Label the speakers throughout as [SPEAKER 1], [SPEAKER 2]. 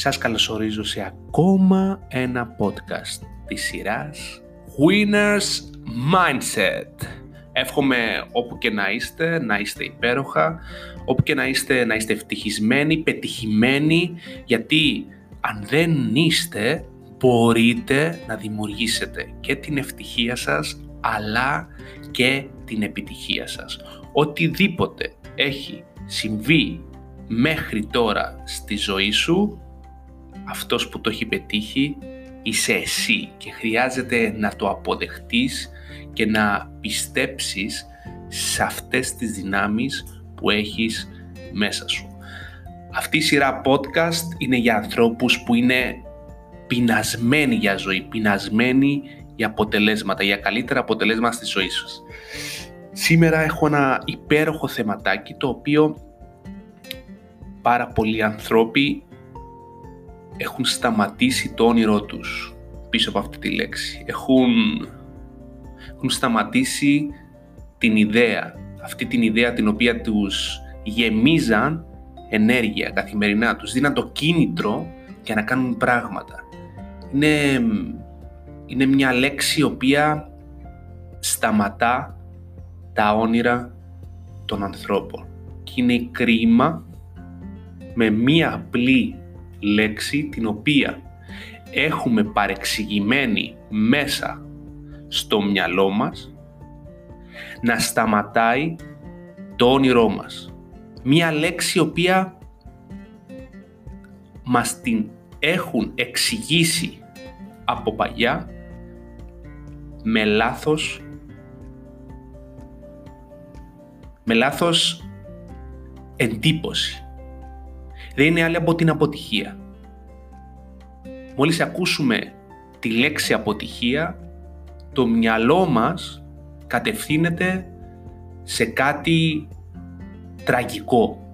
[SPEAKER 1] Σας καλωσορίζω σε ακόμα ένα podcast της σειράς Winners Mindset. Εύχομαι όπου και να είστε, να είστε υπέροχα, όπου και να είστε, να είστε ευτυχισμένοι, πετυχημένοι, γιατί αν δεν είστε, μπορείτε να δημιουργήσετε και την ευτυχία σας, αλλά και την επιτυχία σας. Οτιδήποτε έχει συμβεί μέχρι τώρα στη ζωή σου, αυτός που το έχει πετύχει είσαι εσύ και χρειάζεται να το αποδεχτείς και να πιστέψεις σε αυτές τις δυνάμεις που έχεις μέσα σου. Αυτή η σειρά podcast είναι για ανθρώπους που είναι πεινασμένοι για ζωή, πεινασμένοι για αποτελέσματα, για καλύτερα αποτελέσματα στη ζωή σας. Σήμερα έχω ένα υπέροχο θεματάκι το οποίο πάρα πολλοί ανθρώποι έχουν σταματήσει το όνειρό τους πίσω από αυτή τη λέξη. Έχουν, έχουν σταματήσει την ιδέα, αυτή την ιδέα την οποία τους γεμίζαν ενέργεια καθημερινά, τους δίναν το κίνητρο για να κάνουν πράγματα. Είναι, είναι μια λέξη η οποία σταματά τα όνειρα των ανθρώπων και είναι κρίμα με μία απλή λέξη την οποία έχουμε παρεξηγημένη μέσα στο μυαλό μας να σταματάει το όνειρό μας. Μία λέξη η οποία μας την έχουν εξηγήσει από παλιά με λάθος με λάθος εντύπωση δεν είναι άλλη από την αποτυχία. Μόλις ακούσουμε τη λέξη αποτυχία, το μυαλό μας κατευθύνεται σε κάτι τραγικό,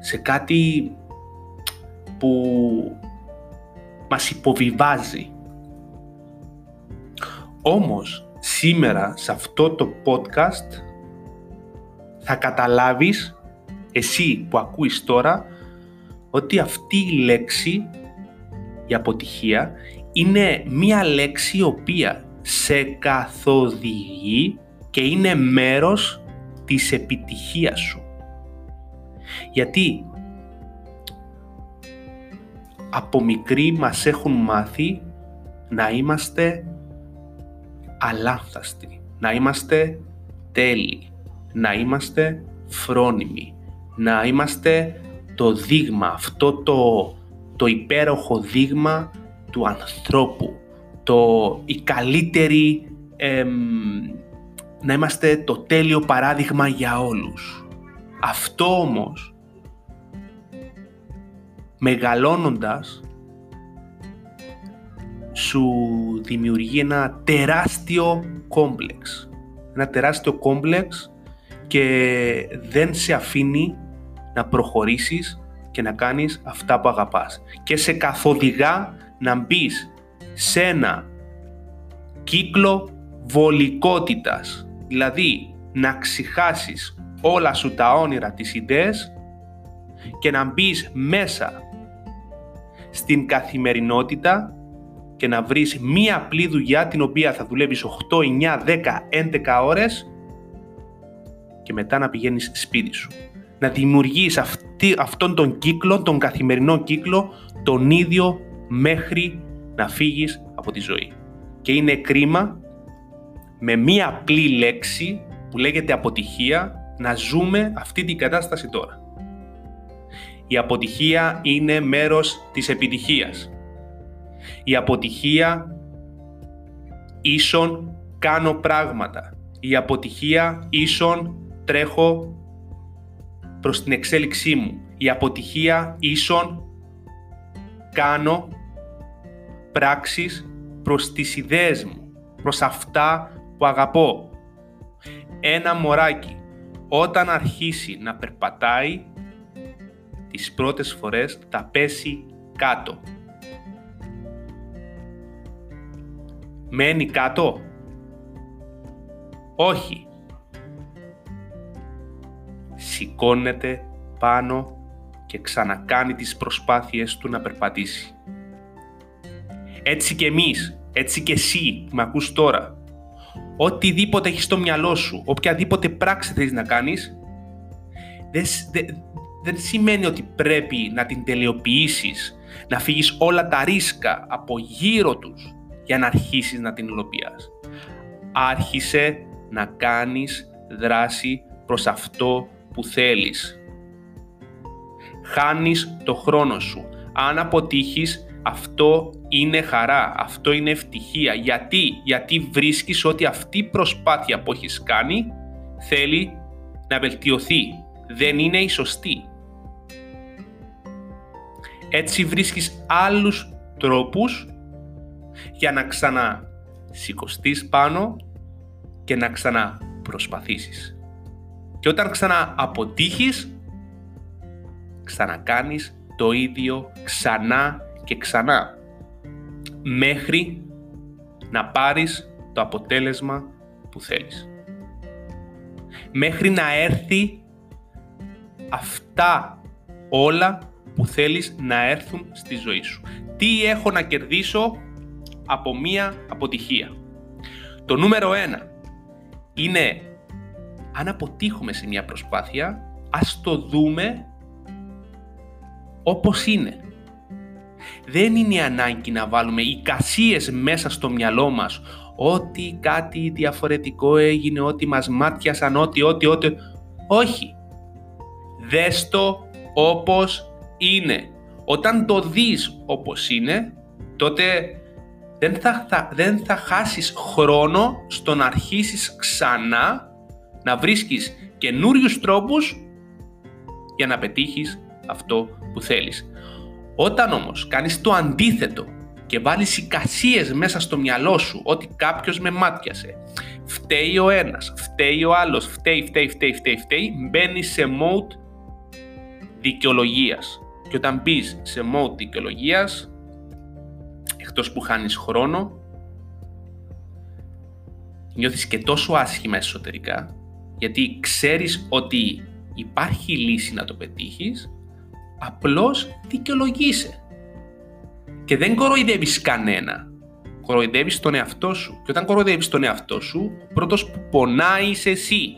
[SPEAKER 1] σε κάτι που μας υποβιβάζει. Όμως, σήμερα σε αυτό το podcast θα καταλάβεις εσύ που ακούεις τώρα ότι αυτή η λέξη, η αποτυχία, είναι μία λέξη η οποία σε καθοδηγεί και είναι μέρος της επιτυχίας σου. Γιατί από μικροί μας έχουν μάθει να είμαστε αλάνθαστοι, να είμαστε τέλειοι, να είμαστε φρόνιμοι, να είμαστε το δείγμα, αυτό το, το υπέροχο δείγμα του ανθρώπου, το, η καλύτερη, να είμαστε το τέλειο παράδειγμα για όλους. Αυτό όμως, μεγαλώνοντας, σου δημιουργεί ένα τεράστιο κόμπλεξ. Ένα τεράστιο κόμπλεξ και δεν σε αφήνει να προχωρήσεις και να κάνεις αυτά που αγαπάς. Και σε καθοδηγά να μπεις σε ένα κύκλο βολικότητας. Δηλαδή να ξεχάσεις όλα σου τα όνειρα, τις ιδέες και να μπεις μέσα στην καθημερινότητα και να βρεις μία απλή δουλειά την οποία θα δουλεύεις 8, 9, 10, 11 ώρες και μετά να πηγαίνεις σπίτι σου να δημιουργείς αυτή, αυτόν τον κύκλο, τον καθημερινό κύκλο, τον ίδιο μέχρι να φύγεις από τη ζωή. Και είναι κρίμα με μία απλή λέξη που λέγεται αποτυχία να ζούμε αυτή την κατάσταση τώρα. Η αποτυχία είναι μέρος της επιτυχίας. Η αποτυχία ίσον κάνω πράγματα. Η αποτυχία ίσον τρέχω προς την εξέλιξή μου. Η αποτυχία ίσον κάνω πράξεις προς τις ιδέες μου, προς αυτά που αγαπώ. Ένα μωράκι όταν αρχίσει να περπατάει, τις πρώτες φορές θα πέσει κάτω. Μένει κάτω; Όχι σηκώνεται πάνω και ξανακάνει τις προσπάθειες του να περπατήσει. Έτσι και εμείς, έτσι και εσύ που με ακούς τώρα, οτιδήποτε έχεις στο μυαλό σου, οποιαδήποτε πράξη θέλεις να κάνεις, δεν, δεν σημαίνει ότι πρέπει να την τελειοποιήσεις, να φύγεις όλα τα ρίσκα από γύρω τους για να αρχίσεις να την υλοποιάς. Άρχισε να κάνεις δράση προς αυτό που θέλεις. Χάνεις το χρόνο σου. Αν αποτύχεις, αυτό είναι χαρά, αυτό είναι ευτυχία. Γιατί, γιατί βρίσκεις ότι αυτή η προσπάθεια που έχεις κάνει θέλει να βελτιωθεί. Δεν είναι η σωστή. Έτσι βρίσκεις άλλους τρόπους για να ξανά πάνω και να ξαναπροσπαθήσεις. Και όταν ξανά αποτύχεις, ξανακάνεις το ίδιο ξανά και ξανά μέχρι να πάρεις το αποτέλεσμα που θέλεις. Μέχρι να έρθει αυτά όλα που θέλεις να έρθουν στη ζωή σου. Τι έχω να κερδίσω από μία αποτυχία. Το νούμερο ένα είναι αν αποτύχουμε σε μια προσπάθεια, ας το δούμε όπως είναι. Δεν είναι ανάγκη να βάλουμε εικασίες μέσα στο μυαλό μας ότι κάτι διαφορετικό έγινε, ότι μας μάτιασαν, ότι, ότι, ότι. Όχι. Δες το όπως είναι. Όταν το δεις όπως είναι, τότε δεν θα, θα, δεν θα χάσεις χρόνο στο να αρχίσεις ξανά να βρίσκεις καινούριους τρόπους για να πετύχεις αυτό που θέλεις. Όταν όμως κάνεις το αντίθετο και βάλεις εικασίες μέσα στο μυαλό σου ότι κάποιος με μάτιασε, φταίει ο ένας, φταίει ο άλλος, φταίει, φταίει, φταίει, φταίει, φταίει, μπαίνει σε mode δικαιολογίας. Και όταν μπεις σε mode δικαιολογίας, εκτός που χάνεις χρόνο, νιώθεις και τόσο άσχημα εσωτερικά, γιατί ξέρεις ότι υπάρχει λύση να το πετύχεις, απλώς δικαιολογείσαι. Και δεν κοροϊδεύεις κανένα. Κοροϊδεύεις τον εαυτό σου. Και όταν κοροϊδεύεις τον εαυτό σου, ο πρώτος που πονάεις είσαι εσύ.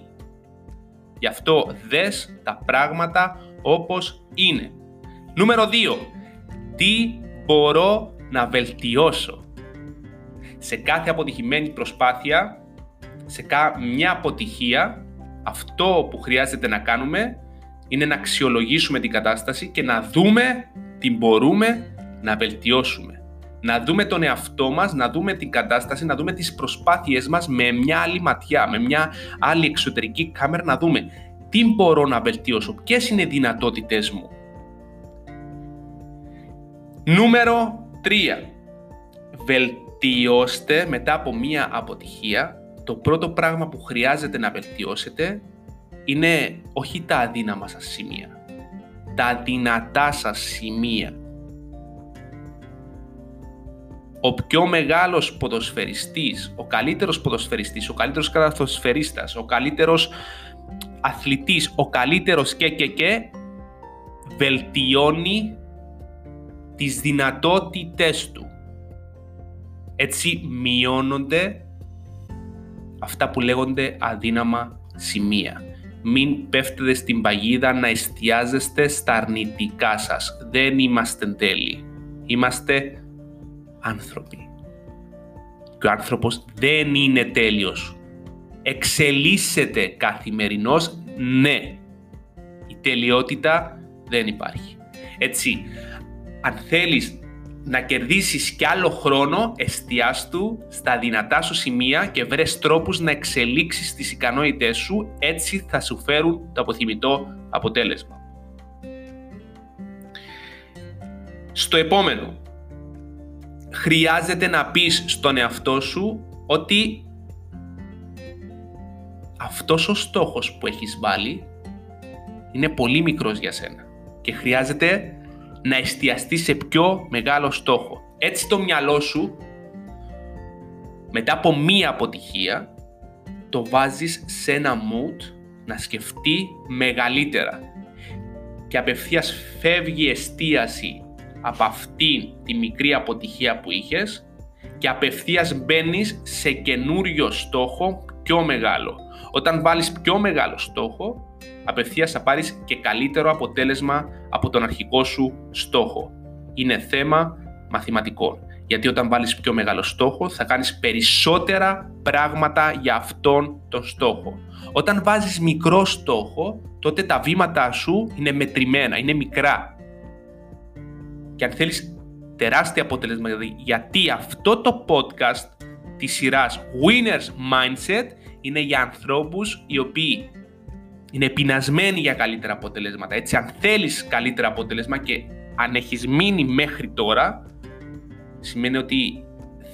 [SPEAKER 1] Γι' αυτό δες τα πράγματα όπως είναι. Νούμερο 2. Τι μπορώ να βελτιώσω; Σε κάθε αποτυχημένη προσπάθεια, σε μια αποτυχία, αυτό που χρειάζεται να κάνουμε είναι να αξιολογήσουμε την κατάσταση και να δούμε τι μπορούμε να βελτιώσουμε. Να δούμε τον εαυτό μας, να δούμε την κατάσταση, να δούμε τις προσπάθειές μας με μια άλλη ματιά, με μια άλλη εξωτερική κάμερα, να δούμε τι μπορώ να βελτιώσω, ποιες είναι οι δυνατότητες μου. Νούμερο 3. Βελτιώστε μετά από μία αποτυχία. Το πρώτο πράγμα που χρειάζεται να βελτιώσετε είναι όχι τα αδύναμα σας σημεία, τα δυνατά σας σημεία. Ο πιο μεγάλος ποδοσφαιριστής, ο καλύτερος ποδοσφαιριστής, ο καλύτερος καταθοσφαιρίστας, ο καλύτερος αθλητής, ο καλύτερος και και και βελτιώνει τις δυνατότητες του. Έτσι μειώνονται αυτά που λέγονται αδύναμα σημεία. Μην πέφτετε στην παγίδα να εστιάζεστε στα αρνητικά σας. Δεν είμαστε τέλειοι. Είμαστε άνθρωποι. Και ο άνθρωπος δεν είναι τέλειος. Εξελίσσεται καθημερινώς, ναι. Η τελειότητα δεν υπάρχει. Έτσι, αν θέλεις να κερδίσεις κι άλλο χρόνο, εστιάστου στα δυνατά σου σημεία και βρες τρόπους να εξελίξεις τις ικανότητές σου, έτσι θα σου φέρουν το αποθυμητό αποτέλεσμα. Στο επόμενο, χρειάζεται να πεις στον εαυτό σου ότι αυτός ο στόχος που έχεις βάλει είναι πολύ μικρός για σένα και χρειάζεται να εστιαστεί σε πιο μεγάλο στόχο. Έτσι το μυαλό σου μετά από μία αποτυχία το βάζεις σε ένα mood να σκεφτεί μεγαλύτερα. και απευθείας φεύγει η εστίαση από αυτήν τη μικρή αποτυχία που είχες και απευθείας μπαίνεις σε καινούριο στόχο πιο μεγάλο. Όταν βάλεις πιο μεγάλο στόχο, απευθείας θα πάρεις και καλύτερο αποτέλεσμα από τον αρχικό σου στόχο. Είναι θέμα μαθηματικών. Γιατί όταν βάλεις πιο μεγάλο στόχο θα κάνεις περισσότερα πράγματα για αυτόν τον στόχο. Όταν βάζεις μικρό στόχο, τότε τα βήματά σου είναι μετρημένα, είναι μικρά. Και αν θέλεις τεράστια αποτέλεσμα, δηλαδή, γιατί αυτό το podcast της σειράς Winners Mindset είναι για ανθρώπους οι οποίοι είναι πεινασμένοι για καλύτερα αποτελέσματα. Έτσι, αν θέλεις καλύτερα αποτέλεσμα και αν έχεις μείνει μέχρι τώρα, σημαίνει ότι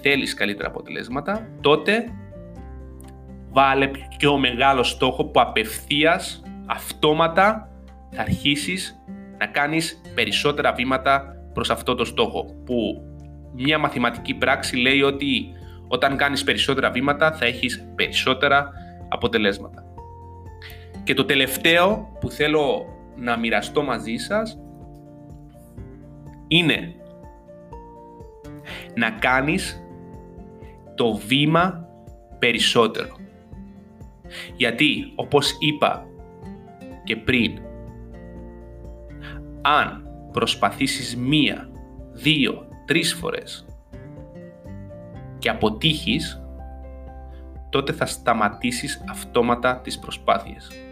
[SPEAKER 1] θέλεις καλύτερα αποτελέσματα, τότε βάλε πιο μεγάλο στόχο που απευθείας, αυτόματα, θα αρχίσεις να κάνεις περισσότερα βήματα προς αυτό το στόχο. Που μια μαθηματική πράξη λέει ότι όταν κάνεις περισσότερα βήματα θα έχεις περισσότερα αποτελέσματα. Και το τελευταίο που θέλω να μοιραστώ μαζί σας είναι να κάνεις το βήμα περισσότερο. Γιατί, όπως είπα και πριν, αν προσπαθήσεις μία, δύο, τρεις φορές και αποτύχεις, τότε θα σταματήσεις αυτόματα τις προσπάθειες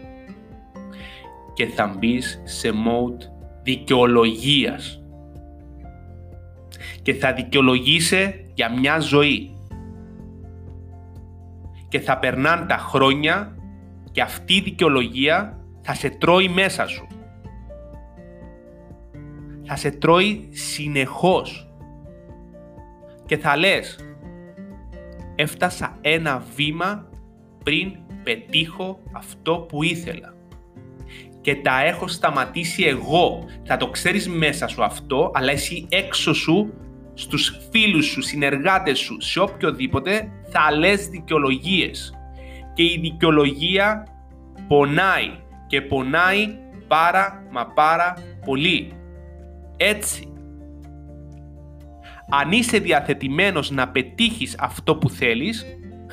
[SPEAKER 1] και θα μπεις σε mode δικαιολογίας και θα δικαιολογήσει για μια ζωή και θα περνάνε τα χρόνια και αυτή η δικαιολογία θα σε τρώει μέσα σου. Θα σε τρώει συνεχώς. Και θα λες, έφτασα ένα βήμα πριν πετύχω αυτό που ήθελα. Και τα έχω σταματήσει εγώ. Θα το ξέρεις μέσα σου αυτό, αλλά εσύ έξω σου, στους φίλους σου, συνεργάτες σου, σε οποιοδήποτε, θα λες δικαιολογίες. Και η δικαιολογία πονάει και πονάει πάρα μα πάρα πολύ. Έτσι, αν είσαι διαθετημένος να πετύχεις αυτό που θέλεις,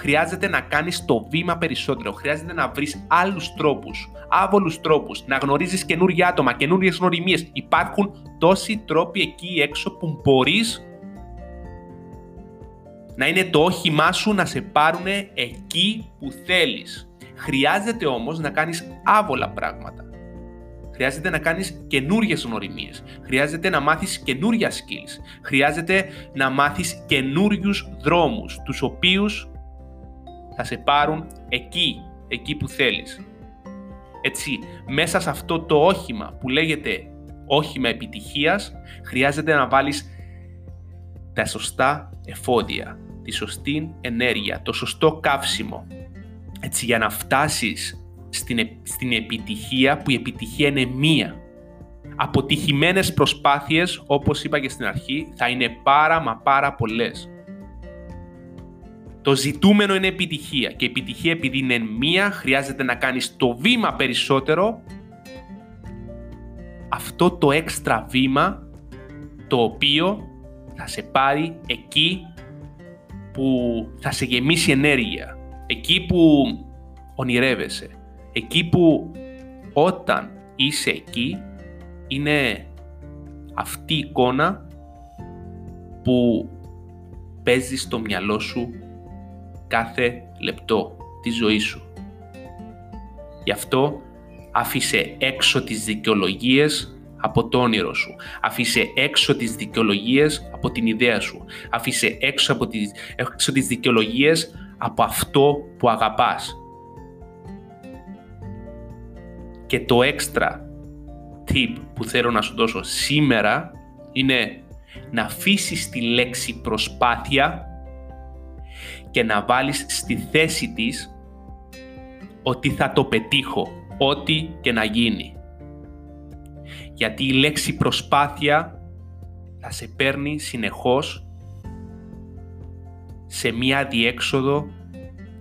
[SPEAKER 1] χρειάζεται να κάνεις το βήμα περισσότερο. Χρειάζεται να βρεις άλλους τρόπους, άβολους τρόπους, να γνωρίζεις καινούργια άτομα, καινούργιες γνωριμίες. Υπάρχουν τόσοι τρόποι εκεί έξω που μπορείς να είναι το όχημά σου να σε πάρουν εκεί που θέλεις. Χρειάζεται όμως να κάνεις άβολα πράγματα. Χρειάζεται να κάνεις καινούριε γνωριμίες. Χρειάζεται να μάθεις καινούρια skills. Χρειάζεται να μάθεις καινούριους δρόμους, τους οποίους θα σε πάρουν εκεί, εκεί που θέλεις. Έτσι, μέσα σε αυτό το όχημα που λέγεται όχημα επιτυχίας, χρειάζεται να βάλεις τα σωστά εφόδια, τη σωστή ενέργεια, το σωστό καύσιμο. Έτσι, για να φτάσεις στην, στην επιτυχία που η επιτυχία είναι μία. Αποτυχημένες προσπάθειες, όπως είπα και στην αρχή, θα είναι πάρα μα πάρα πολλές. Το ζητούμενο είναι επιτυχία και η επιτυχία επειδή είναι μία χρειάζεται να κάνεις το βήμα περισσότερο. Αυτό το έξτρα βήμα το οποίο θα σε πάρει εκεί που θα σε γεμίσει ενέργεια, εκεί που ονειρεύεσαι, εκεί που όταν είσαι εκεί είναι αυτή η εικόνα που παίζεις στο μυαλό σου κάθε λεπτό της ζωής σου. Γι' αυτό άφησε έξω τις δικαιολογίες από το όνειρο σου. Αφήσε έξω τις δικαιολογίες από την ιδέα σου. Αφήσε έξω, από τις, έξω τις δικαιολογίες από αυτό που αγαπάς. Και το έξτρα tip που θέλω να σου δώσω σήμερα είναι να αφήσεις τη λέξη προσπάθεια και να βάλεις στη θέση της ότι θα το πετύχω, ό,τι και να γίνει. Γιατί η λέξη προσπάθεια θα σε παίρνει συνεχώς σε μία διέξοδο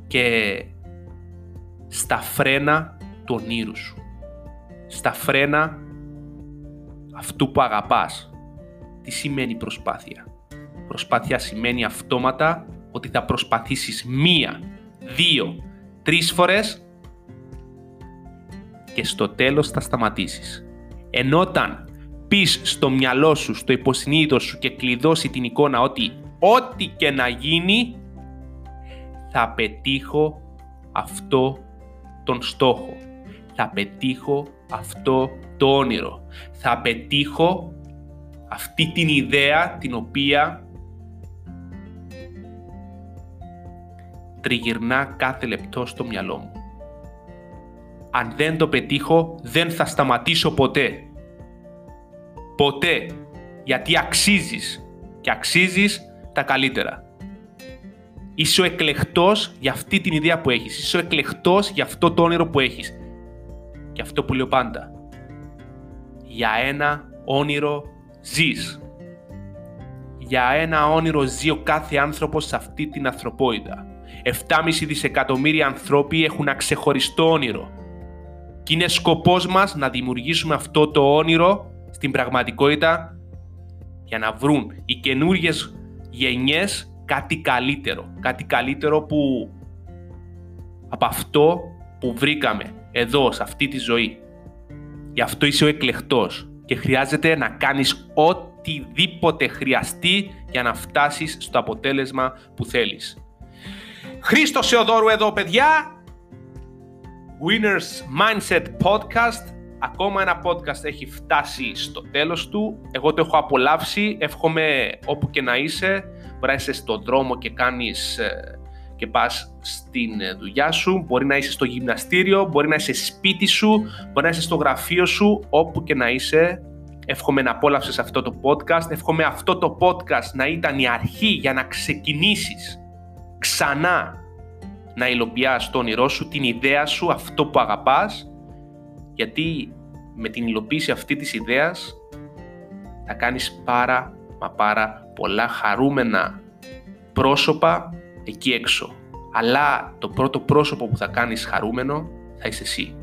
[SPEAKER 1] και στα φρένα του ονείρου σου στα φρένα αυτού που αγαπάς. Τι σημαίνει προσπάθεια; Προσπάθεια σημαίνει αυτόματα ότι θα προσπαθήσεις μία, δύο, τρεις φορές και στο τέλος θα σταματήσεις. Ενώ όταν πεις στο μυαλό σου, στο υποσυνείδητο σου και κλειδώσει την εικόνα ότι ό,τι και να γίνει θα πετύχω αυτό τον στόχο. Θα πετύχω αυτό το όνειρο. Θα πετύχω αυτή την ιδέα την οποία τριγυρνά κάθε λεπτό στο μυαλό μου. Αν δεν το πετύχω, δεν θα σταματήσω ποτέ. Ποτέ. Γιατί αξίζεις. Και αξίζεις τα καλύτερα. Είσαι ο εκλεκτός για αυτή την ιδέα που έχεις. Είσαι ο εκλεκτός για αυτό το όνειρο που έχεις. Και αυτό που λέω πάντα. Για ένα όνειρο ζεις. Για ένα όνειρο ζει ο κάθε άνθρωπος σε αυτή την ανθρωπότητα. 7,5 δισεκατομμύρια ανθρώποι έχουν ένα ξεχωριστό όνειρο. Και είναι σκοπός μας να δημιουργήσουμε αυτό το όνειρο στην πραγματικότητα για να βρουν οι καινούργιες γενιές κάτι καλύτερο. Κάτι καλύτερο που από αυτό που βρήκαμε εδώ, σε αυτή τη ζωή. Γι' αυτό είσαι ο εκλεκτός και χρειάζεται να κάνεις οτιδήποτε χρειαστεί για να φτάσεις στο αποτέλεσμα που θέλεις. Χρήστος Σεοδόρου εδώ παιδιά. Winners Mindset Podcast. Ακόμα ένα podcast έχει φτάσει στο τέλος του. Εγώ το έχω απολαύσει. Εύχομαι όπου και να είσαι. Μπορείς να είσαι στον δρόμο και κάνεις ε, και πας στην ε, δουλειά σου. Μπορεί να είσαι στο γυμναστήριο. Μπορεί να είσαι σπίτι σου. Μπορεί να είσαι στο γραφείο σου. Όπου και να είσαι. Εύχομαι να απόλαυσες αυτό το podcast. Εύχομαι αυτό το podcast να ήταν η αρχή για να ξεκινήσεις ξανά να υλοποιάς το όνειρό σου, την ιδέα σου, αυτό που αγαπάς, γιατί με την υλοποίηση αυτή της ιδέας θα κάνεις πάρα μα πάρα πολλά χαρούμενα πρόσωπα εκεί έξω. Αλλά το πρώτο πρόσωπο που θα κάνεις χαρούμενο θα είσαι εσύ.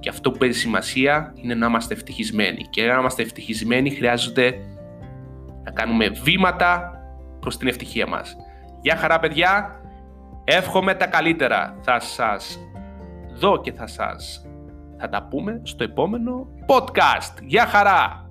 [SPEAKER 1] Και αυτό που παίζει σημασία είναι να είμαστε ευτυχισμένοι. Και να είμαστε ευτυχισμένοι χρειάζεται να κάνουμε βήματα προς την ευτυχία μας. Γεια χαρά παιδιά, εύχομαι τα καλύτερα. Θα σας δω και θα σας θα τα πούμε στο επόμενο podcast. Γεια χαρά!